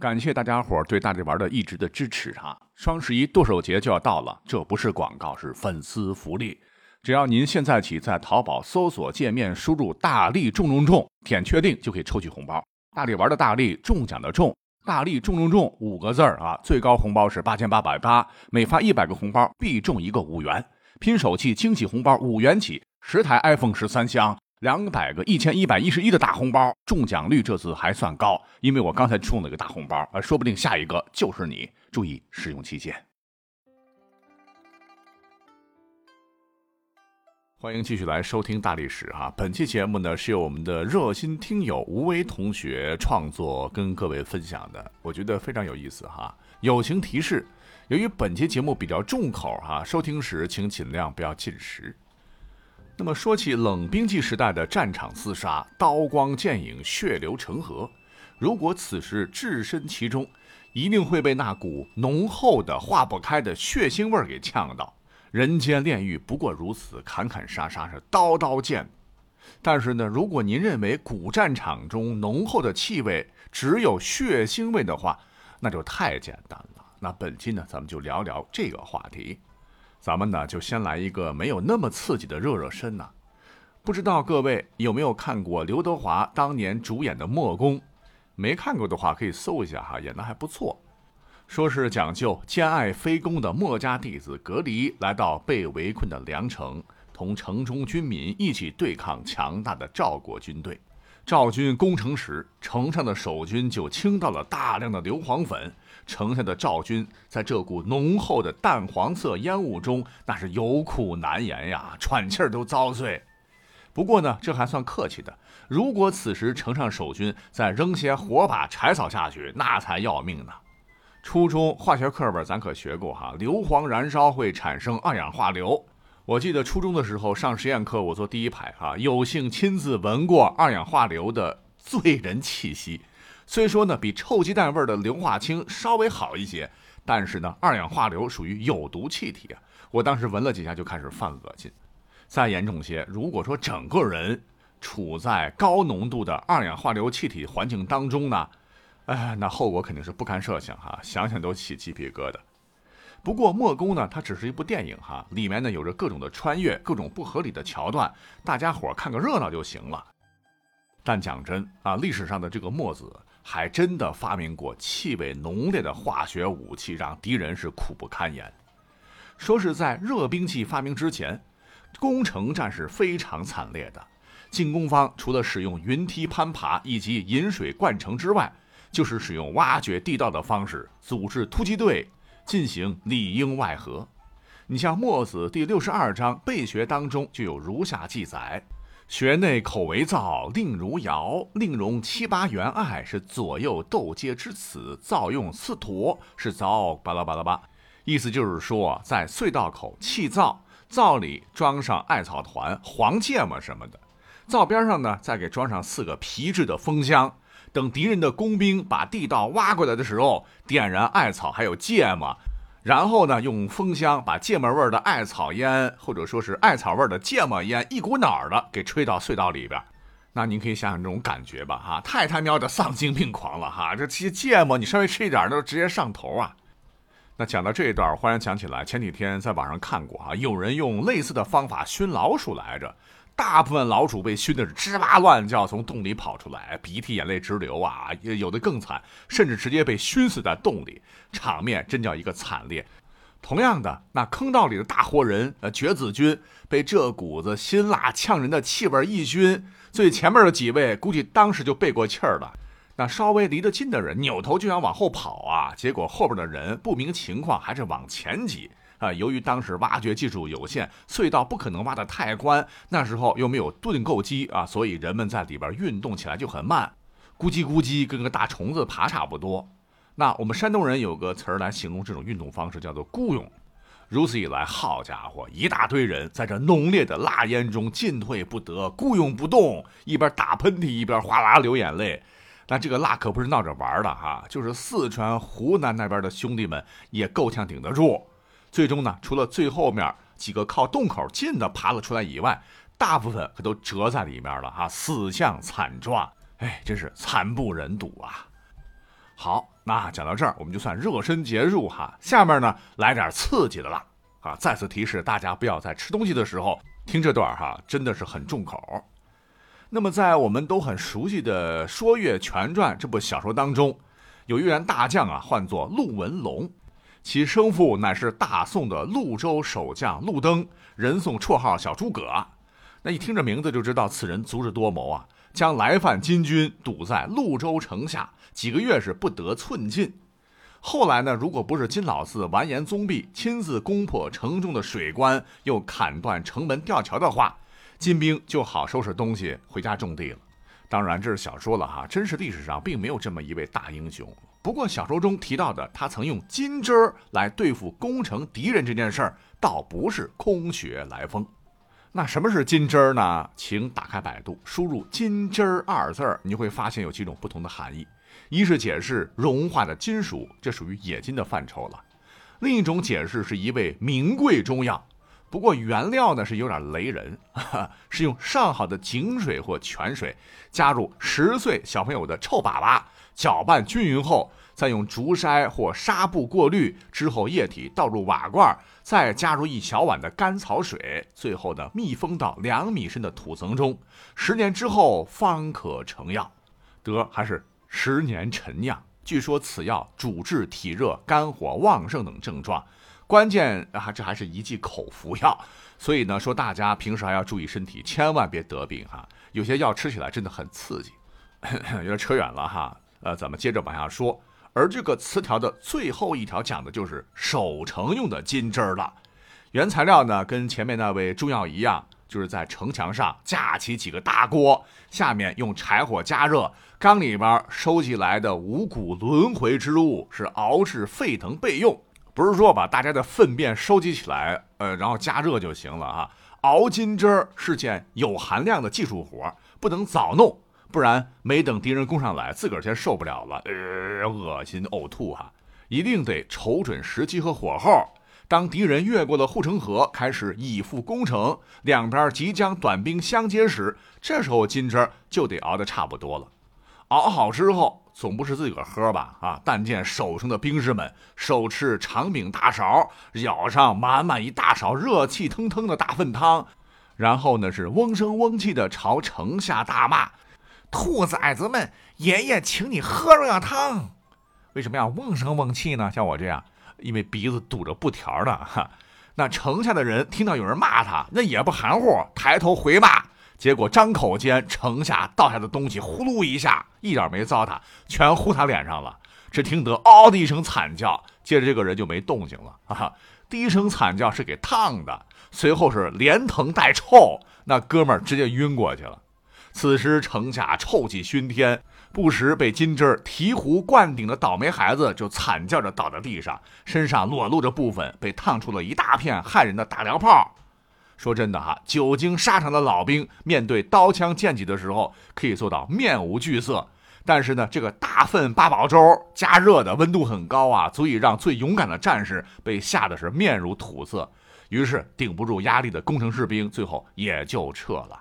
感谢大家伙对大力丸的一直的支持哈！双十一剁手节就要到了，这不是广告，是粉丝福利。只要您现在起在淘宝搜索界面输入“大力中中中”，点确定就可以抽取红包。大力丸的大力中奖的中，大力中中中五个字儿啊！最高红包是八千八百八，每发一百个红包必中一个五元，拼手气惊喜红包五元起，十台 iPhone 十三香。两百个一千一百一十一的大红包，中奖率这次还算高，因为我刚才中了个大红包，啊，说不定下一个就是你。注意使用期限。欢迎继续来收听大历史哈，本期节目呢是由我们的热心听友吴威同学创作跟各位分享的，我觉得非常有意思哈。友情提示：由于本期节目比较重口哈，收听时请尽量不要进食。那么说起冷兵器时代的战场厮杀，刀光剑影，血流成河。如果此时置身其中，一定会被那股浓厚的化不开的血腥味儿给呛到。人间炼狱不过如此，砍砍杀杀是刀刀见。但是呢，如果您认为古战场中浓厚的气味只有血腥味的话，那就太简单了。那本期呢，咱们就聊聊这个话题。咱们呢就先来一个没有那么刺激的热热身呐，不知道各位有没有看过刘德华当年主演的《墨攻》？没看过的话可以搜一下哈，演的还不错。说是讲究兼爱非攻的墨家弟子隔离来到被围困的梁城，同城中军民一起对抗强大的赵国军队。赵军攻城时，城上的守军就倾倒了大量的硫磺粉。城下的赵军在这股浓厚的淡黄色烟雾中，那是有苦难言呀，喘气儿都遭罪。不过呢，这还算客气的。如果此时城上守军再扔些火把柴草下去，那才要命呢。初中化学课本咱可学过哈，硫磺燃烧会产生二氧化硫。我记得初中的时候上实验课，我坐第一排哈，有幸亲自闻过二氧化硫的醉人气息。虽说呢，比臭鸡蛋味的硫化氢稍微好一些，但是呢，二氧化硫属于有毒气体啊。我当时闻了几下就开始犯恶心。再严重些，如果说整个人处在高浓度的二氧化硫气体环境当中呢，哎，那后果肯定是不堪设想哈，想想都起鸡皮疙瘩。不过《墨攻》呢，它只是一部电影哈，里面呢有着各种的穿越，各种不合理的桥段，大家伙看个热闹就行了。但讲真啊，历史上的这个墨子。还真的发明过气味浓烈的化学武器，让敌人是苦不堪言。说是在热兵器发明之前，攻城战是非常惨烈的。进攻方除了使用云梯攀爬以及引水灌城之外，就是使用挖掘地道的方式组织突击队进行里应外合。你像《墨子》第六十二章备学当中就有如下记载。学内口为造，令如尧，令容七八元爱，是左右斗阶之此。造用四陀，是造巴拉巴拉巴。意思就是说，在隧道口砌灶，灶里装上艾草团、黄芥末什么的，灶边上呢再给装上四个皮质的封箱。等敌人的工兵把地道挖过来的时候，点燃艾草还有芥末。然后呢，用风箱把芥末味的艾草烟，或者说是艾草味的芥末烟，一股脑儿的给吹到隧道里边。那您可以想想这种感觉吧，哈，太他喵的丧心病狂了，哈！这些芥末你稍微吃一点，都直接上头啊。那讲到这一段，忽然想起来，前几天在网上看过，哈，有人用类似的方法熏老鼠来着。大部分老鼠被熏的是吱哇乱叫，从洞里跑出来，鼻涕眼泪直流啊！有的更惨，甚至直接被熏死在洞里，场面真叫一个惨烈。同样的，那坑道里的大活人，呃，绝子军被这股子辛辣呛人的气味一熏，最前面的几位估计当时就背过气儿了。那稍微离得近的人扭头就想往后跑啊，结果后边的人不明情况，还是往前挤。啊，由于当时挖掘技术有限，隧道不可能挖得太宽，那时候又没有盾构机啊，所以人们在里边运动起来就很慢，咕叽咕叽跟个大虫子爬差不多。那我们山东人有个词儿来形容这种运动方式，叫做“雇佣”。如此一来，好家伙，一大堆人在这浓烈的辣烟中进退不得，雇佣不动，一边打喷嚏一边哗啦流眼泪。那这个辣可不是闹着玩的哈，就是四川、湖南那边的兄弟们也够呛顶得住。最终呢，除了最后面几个靠洞口近的爬了出来以外，大部分可都折在里面了哈，死相惨状，哎，真是惨不忍睹啊！好，那讲到这儿，我们就算热身结束哈。下面呢，来点刺激的了啊！再次提示大家，不要在吃东西的时候听这段哈，真的是很重口。那么，在我们都很熟悉的《说岳全传》这部小说当中，有一员大将啊，唤作陆文龙，其生父乃是大宋的潞州守将陆登，人送绰号小诸葛。那一听这名字就知道此人足智多谋啊，将来犯金军堵在潞州城下，几个月是不得寸进。后来呢，如果不是金老四完颜宗弼亲自攻破城中的水关，又砍断城门吊桥的话，金兵就好收拾东西回家种地了。当然这是小说了哈，真实历史上并没有这么一位大英雄。不过小说中提到的他曾用金针儿来对付攻城敌人这件事儿，倒不是空穴来风。那什么是金针儿呢？请打开百度，输入“金针儿”二字儿，你会发现有几种不同的含义。一是解释融化的金属，这属于冶金的范畴了；另一种解释是一味名贵中药。不过原料呢是有点雷人，是用上好的井水或泉水，加入十岁小朋友的臭粑粑，搅拌均匀后，再用竹筛或纱布过滤之后，液体倒入瓦罐，再加入一小碗的甘草水，最后呢密封到两米深的土层中，十年之后方可成药。得还是十年陈酿。据说此药主治体热、肝火旺盛等症状。关键啊，这还是一剂口服药，所以呢，说大家平时还要注意身体，千万别得病哈。有些药吃起来真的很刺激，有点扯远了哈。呃，咱们接着往下说。而这个词条的最后一条讲的就是守城用的金针儿了。原材料呢，跟前面那位中药一样，就是在城墙上架起几个大锅，下面用柴火加热，缸里边收集来的五谷轮回之物是熬制沸腾备用。不是说把大家的粪便收集起来，呃，然后加热就行了啊。熬金汁儿是件有含量的技术活，不能早弄，不然没等敌人攻上来，自个儿先受不了了，呃，恶心呕吐哈。一定得瞅准时机和火候，当敌人越过了护城河，开始以赴攻城，两边即将短兵相接时，这时候金汁儿就得熬得差不多了。熬好之后。总不是自个喝吧？啊！但见手上的兵士们手持长柄大勺，舀上满满一大勺热气腾腾的大粪汤，然后呢是嗡声嗡气的朝城下大骂：“兔崽子们，爷爷请你喝热汤！”为什么要嗡声嗡气呢？像我这样，因为鼻子堵着布条的哈。那城下的人听到有人骂他，那也不含糊，抬头回骂。结果张口间，城下倒下的东西呼噜一下，一点没糟蹋，全呼他脸上了。只听得嗷的一声惨叫，接着这个人就没动静了。啊，第一声惨叫是给烫的，随后是连疼带臭，那哥们儿直接晕过去了。此时城下臭气熏天，不时被金针醍醐灌顶的倒霉孩子就惨叫着倒在地上，身上裸露着部分被烫出了一大片骇人的大燎泡。说真的哈，久经沙场的老兵面对刀枪剑戟的时候，可以做到面无惧色。但是呢，这个大份八宝粥加热的温度很高啊，足以让最勇敢的战士被吓得是面如土色。于是顶不住压力的工程士兵最后也就撤了。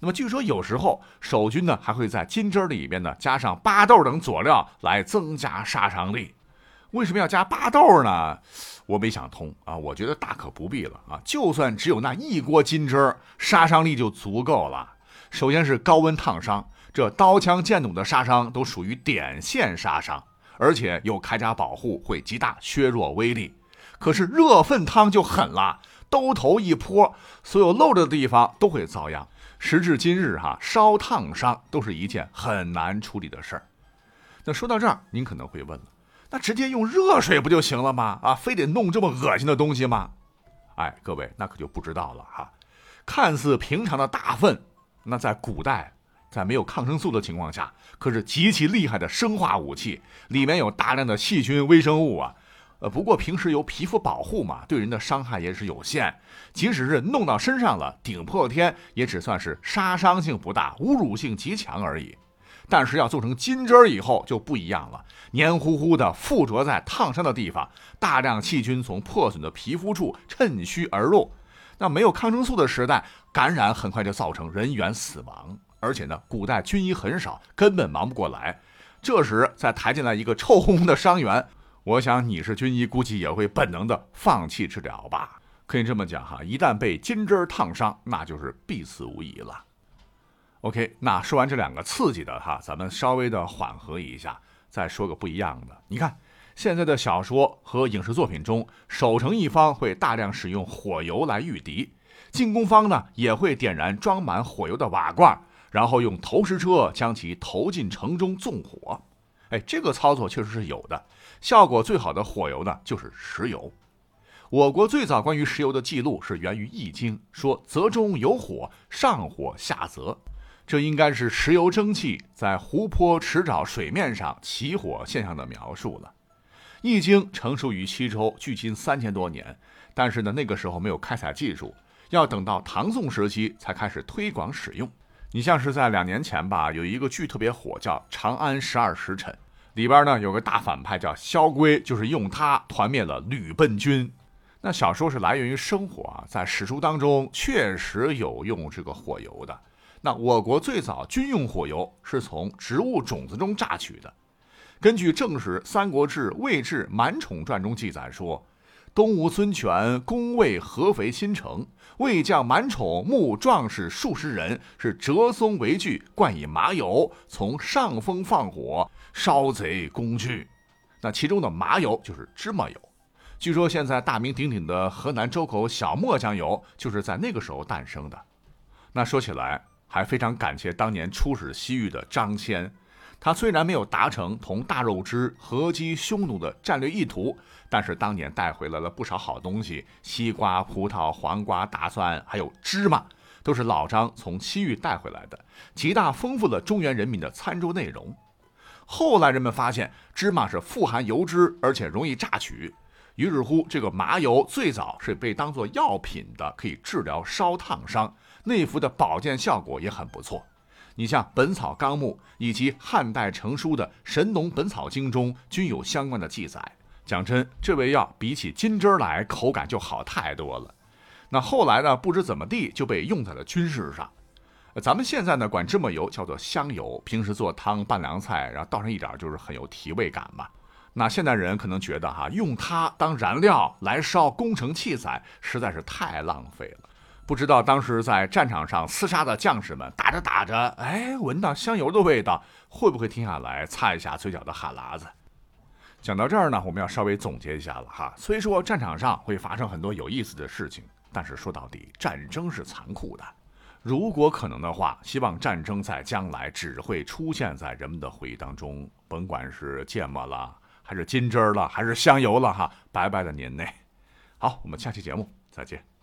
那么据说有时候守军呢还会在金针里边呢加上巴豆等佐料来增加杀伤力。为什么要加巴豆呢？我没想通啊，我觉得大可不必了啊！就算只有那一锅金汁儿，杀伤力就足够了。首先是高温烫伤，这刀枪剑弩的杀伤都属于点线杀伤，而且有铠甲保护，会极大削弱威力。可是热粪汤就狠了，兜头一泼，所有漏着的地方都会遭殃。时至今日，哈，烧烫伤都是一件很难处理的事儿。那说到这儿，您可能会问了。那直接用热水不就行了吗？啊，非得弄这么恶心的东西吗？哎，各位，那可就不知道了哈。看似平常的大粪，那在古代，在没有抗生素的情况下，可是极其厉害的生化武器，里面有大量的细菌微生物啊。呃，不过平时有皮肤保护嘛，对人的伤害也是有限。即使是弄到身上了，顶破天也只算是杀伤性不大，侮辱性极强而已。但是要做成金针儿以后就不一样了，黏糊糊的附着在烫伤的地方，大量细菌从破损的皮肤处趁虚而入。那没有抗生素的时代，感染很快就造成人员死亡。而且呢，古代军医很少，根本忙不过来。这时再抬进来一个臭烘烘的伤员，我想你是军医，估计也会本能的放弃治疗吧。可以这么讲哈，一旦被金针烫伤，那就是必死无疑了。OK，那说完这两个刺激的哈，咱们稍微的缓和一下，再说个不一样的。你看，现在的小说和影视作品中，守城一方会大量使用火油来御敌，进攻方呢也会点燃装满火油的瓦罐，然后用投石车将其投进城中纵火。哎，这个操作确实是有的，效果最好的火油呢就是石油。我国最早关于石油的记录是源于《易经》，说泽中有火，上火下泽。这应该是石油蒸汽在湖泊、池沼水面上起火现象的描述了。《易经》成熟于西周，距今三千多年，但是呢，那个时候没有开采技术，要等到唐宋时期才开始推广使用。你像是在两年前吧，有一个剧特别火，叫《长安十二时辰》，里边呢有个大反派叫萧规，就是用它团灭了吕笨军。那小说是来源于生活啊，在史书当中确实有用这个火油的。那我国最早军用火油是从植物种子中榨取的。根据正史《三国志·魏志·满宠传》中记载说，东吴孙权攻魏合肥新城，魏将满宠募壮士数十人，是折松为具，灌以麻油，从上风放火烧贼攻具。那其中的麻油就是芝麻油。据说现在大名鼎鼎的河南周口小磨酱油就是在那个时候诞生的。那说起来。还非常感谢当年出使西域的张骞，他虽然没有达成同大肉之合击匈奴的战略意图，但是当年带回来了不少好东西，西瓜、葡萄、黄瓜、大蒜，还有芝麻，都是老张从西域带回来的，极大丰富了中原人民的餐桌内容。后来人们发现芝麻是富含油脂，而且容易榨取，于是乎这个麻油最早是被当作药品的，可以治疗烧烫伤。内服的保健效果也很不错，你像《本草纲目》以及汉代成书的《神农本草经》中均有相关的记载。讲真，这味药比起金针来口感就好太多了。那后来呢，不知怎么地就被用在了军事上。咱们现在呢管芝麻油叫做香油，平时做汤拌凉菜，然后倒上一点就是很有提味感嘛。那现代人可能觉得哈，用它当燃料来烧工程器材实在是太浪费了。不知道当时在战场上厮杀的将士们打着打着，哎，闻到香油的味道，会不会停下来擦一下嘴角的哈喇子？讲到这儿呢，我们要稍微总结一下了哈。虽说战场上会发生很多有意思的事情，但是说到底，战争是残酷的。如果可能的话，希望战争在将来只会出现在人们的回忆当中，甭管是芥末了，还是金针了，还是香油了哈。拜拜的您嘞，好，我们下期节目再见。